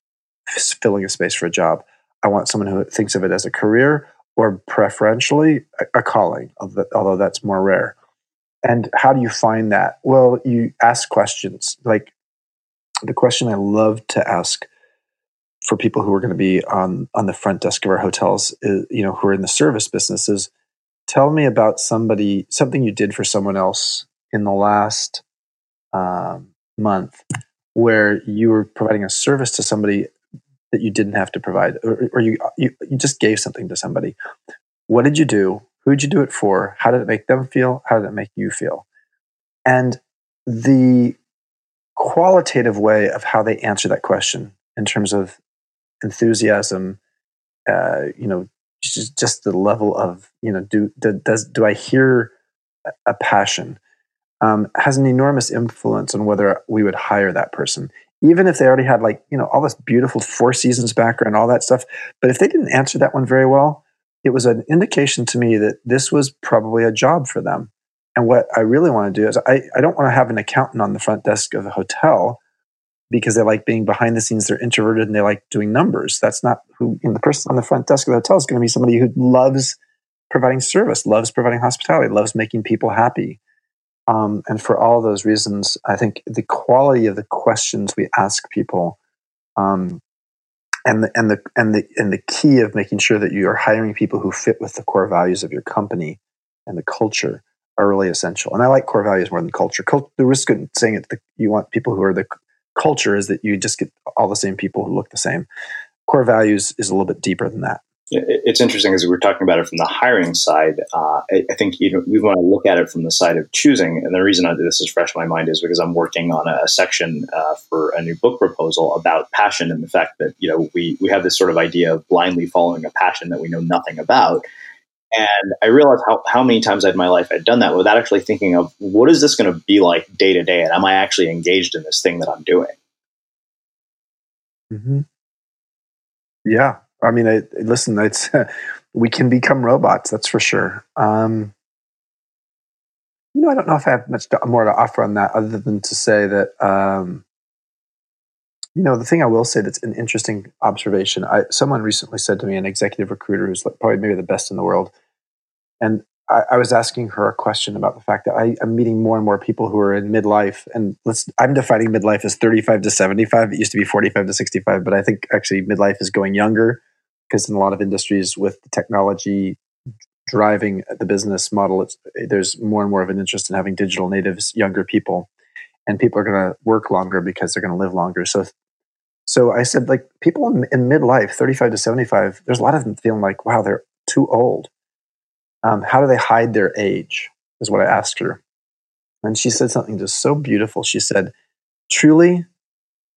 filling a space for a job. I want someone who thinks of it as a career or preferentially a, a calling, although that's more rare. And how do you find that? Well, you ask questions. Like the question I love to ask for people who are going to be on on the front desk of our hotels, is, you know, who are in the service businesses, tell me about somebody something you did for someone else in the last um, month where you were providing a service to somebody that you didn't have to provide, or, or you, you, you just gave something to somebody. What did you do? Who did you do it for? How did it make them feel? How did it make you feel? And the qualitative way of how they answer that question in terms of enthusiasm, uh, you know, just, just the level of you know do, do does do I hear a passion um, has an enormous influence on whether we would hire that person. Even if they already had like you know all this beautiful four seasons background all that stuff but if they didn't answer that one very well it was an indication to me that this was probably a job for them and what i really want to do is i, I don't want to have an accountant on the front desk of a hotel because they like being behind the scenes they're introverted and they like doing numbers. That's not who you know, the person on the front desk of the hotel is going to be somebody who loves providing service loves providing hospitality loves making people happy. Um, and for all those reasons, I think the quality of the questions we ask people, um, and the and the and the and the key of making sure that you are hiring people who fit with the core values of your company and the culture are really essential. And I like core values more than culture. Cult, the risk of saying it, the, you want people who are the culture is that you just get all the same people who look the same. Core values is a little bit deeper than that it's interesting as we were talking about it from the hiring side. Uh, I, think we want to look at it from the side of choosing. And the reason I, this is fresh in my mind is because I'm working on a, a section uh, for a new book proposal about passion and the fact that you know we we have this sort of idea of blindly following a passion that we know nothing about. And I realized how, how many times in my life I'd done that without actually thinking of what is this going to be like day to day, and am I actually engaged in this thing that I'm doing? Mm-hmm. Yeah, I mean, I, listen, it's we can become robots. That's for sure. Um, you know, I don't know if I have much more to offer on that, other than to say that, um, you know, the thing I will say that's an interesting observation. I, someone recently said to me, an executive recruiter who's like probably maybe the best in the world, and I, I was asking her a question about the fact that I, am meeting more and more people who are in midlife, and let's. I'm defining midlife as 35 to 75. It used to be 45 to 65, but I think actually midlife is going younger because in a lot of industries with technology driving the business model, there's more and more of an interest in having digital natives, younger people, and people are going to work longer because they're going to live longer. So, so I said, like people in, in, midlife, 35 to 75, there's a lot of them feeling like, wow, they're too old. Um, how do they hide their age? Is what I asked her, and she said something just so beautiful. She said, truly,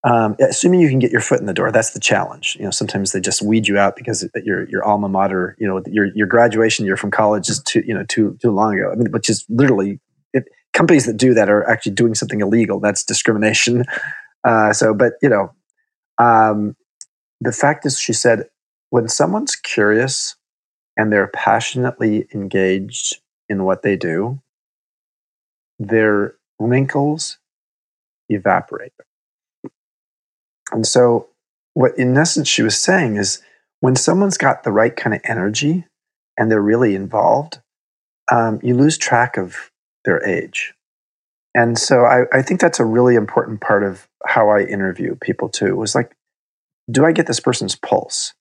um, assuming you can get your foot in the door, that's the challenge. You know, sometimes they just weed you out because your your alma mater, you know, your your graduation year from college is too you know too too long ago. I mean, which is literally companies that do that are actually doing something illegal. That's discrimination. Uh, so, but you know, um, the fact is, she said, when someone's curious and they're passionately engaged in what they do, their wrinkles evaporate. And so, what in essence she was saying is when someone's got the right kind of energy and they're really involved, um, you lose track of their age. And so I, I think that's a really important part of how I interview people too, was like, do I get this person's pulse?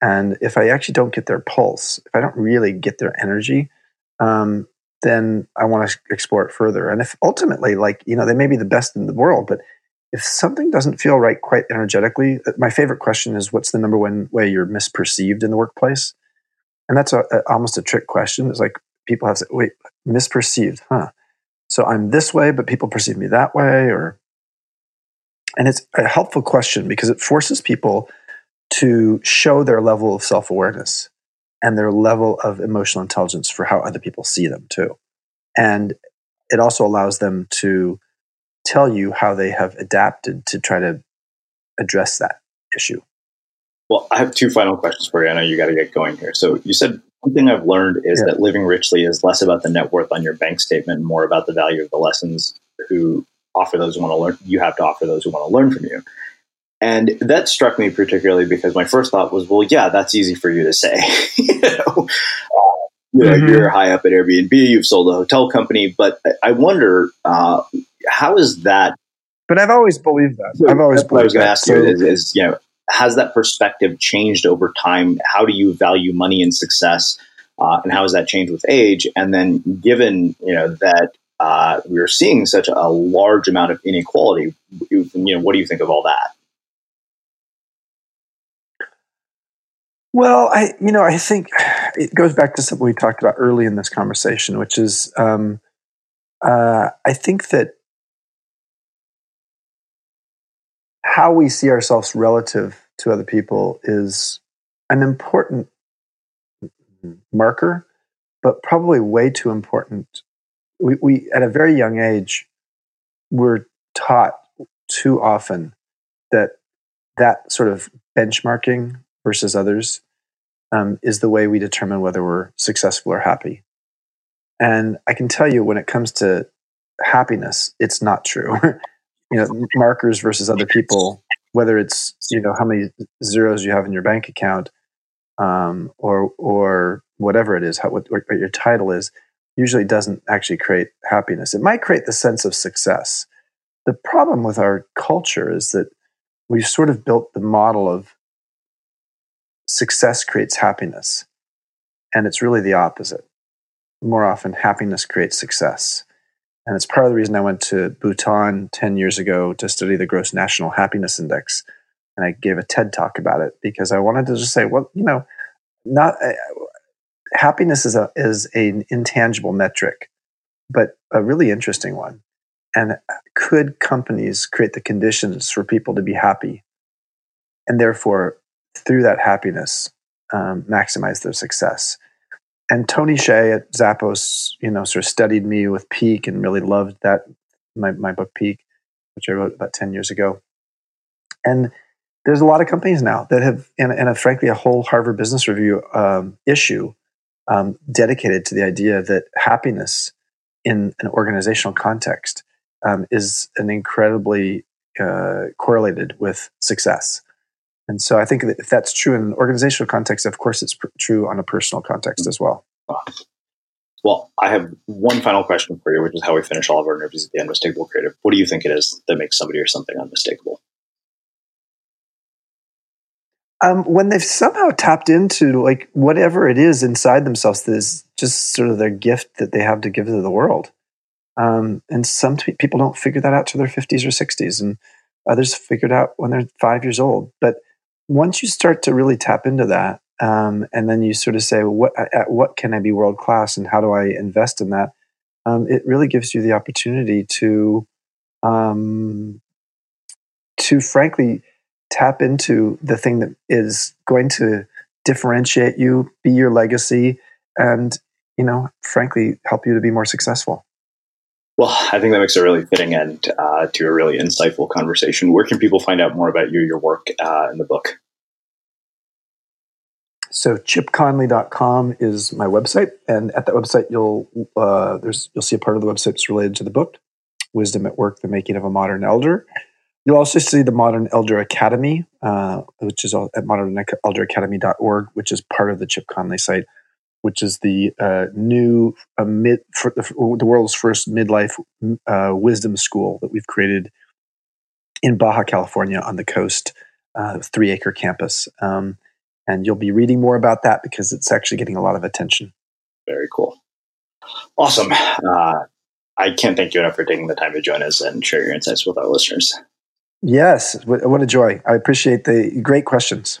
And if I actually don't get their pulse, if I don't really get their energy, um, then I want to explore it further. And if ultimately, like, you know, they may be the best in the world, but if something doesn't feel right quite energetically, uh, my favorite question is what's the number one way you're misperceived in the workplace? And that's a, a, almost a trick question. It's like people have to wait, misperceived, huh? So I'm this way, but people perceive me that way, or and it's a helpful question because it forces people to show their level of self-awareness and their level of emotional intelligence for how other people see them too. And it also allows them to tell you how they have adapted to try to address that issue. Well, I have two final questions for you. I know you got to get going here. So you said one thing I've learned is yeah. that living richly is less about the net worth on your bank statement, more about the value of the lessons who offer those who want to learn. You have to offer those who want to learn from you. And that struck me particularly because my first thought was, well, yeah, that's easy for you to say. you know, uh, you know mm-hmm. you're high up at Airbnb, you've sold a hotel company, but I wonder uh, how is that? But I've always believed that. I've always believed I was going to ask so, you is, is, you know, has that perspective changed over time? How do you value money and success? Uh, and how has that changed with age? And then given, you know, that uh, we're seeing such a large amount of inequality, you, know, what do you think of all that? Well, I, you know, I think it goes back to something we talked about early in this conversation, which is, um, uh, I think that how we see ourselves relative to other people is an important marker, but probably way too important. We, we at a very young age, we're taught too often that that sort of benchmarking versus others um, is the way we determine whether we're successful or happy. And I can tell you when it comes to happiness, it's not true. you know, markers versus other people, whether it's, you know, how many zeros you have in your bank account um, or, or whatever it is, how, what, what your title is, usually doesn't actually create happiness. It might create the sense of success. The problem with our culture is that we've sort of built the model of success creates happiness. And it's really the opposite. More often, happiness creates success. And it's part of the reason I went to Bhutan 10 years ago to study the Gross National Happiness Index. And I gave a TED talk about it because I wanted to just say, well, you know, not uh, happiness is a is an intangible metric, but a really interesting one. And could companies create the conditions for people to be happy, and therefore through that happiness, um, maximize their success. And Tony Hsieh at Zappos, you know, sort of studied me with Peak and really loved that my my book Peak, which I wrote about ten years ago. And there's a lot of companies now that have, and, and a, frankly, a whole Harvard Business Review um, issue um, dedicated to the idea that happiness in an organizational context um, is an incredibly uh, correlated with success. And so I think that if that's true in an organizational context, of course, it's pr- true on a personal context as well. Well, I have one final question for you, which is how we finish all of our interviews at the Unmistakable Creative. What do you think it is that makes somebody or something unmistakable? Um, when they've somehow tapped into like whatever it is inside themselves that is just sort of their gift that they have to give to the world. Um, and some t- people don't figure that out to their 50s or 60s, and others figure it out when they're five years old. But once you start to really tap into that, um, and then you sort of say, what at what can I be world class, and how do I invest in that? Um, it really gives you the opportunity to, um, to frankly tap into the thing that is going to differentiate you, be your legacy, and you know, frankly, help you to be more successful. Well, I think that makes a really fitting end uh, to a really insightful conversation. Where can people find out more about you, your work, uh, and the book? So chipconley.com is my website, and at that website, you'll uh, there's you'll see a part of the website that's related to the book, "Wisdom at Work: The Making of a Modern Elder." You'll also see the Modern Elder Academy, uh, which is at modernelderacademy.org, which is part of the Chip Conley site which is the uh, new uh, mid for the, the, world's first midlife uh, wisdom school that we've created in Baja California on the coast, uh, three acre campus. Um, and you'll be reading more about that because it's actually getting a lot of attention. Very cool. Awesome. Uh, I can't thank you enough for taking the time to join us and share your insights with our listeners. Yes, what a joy. I appreciate the great questions.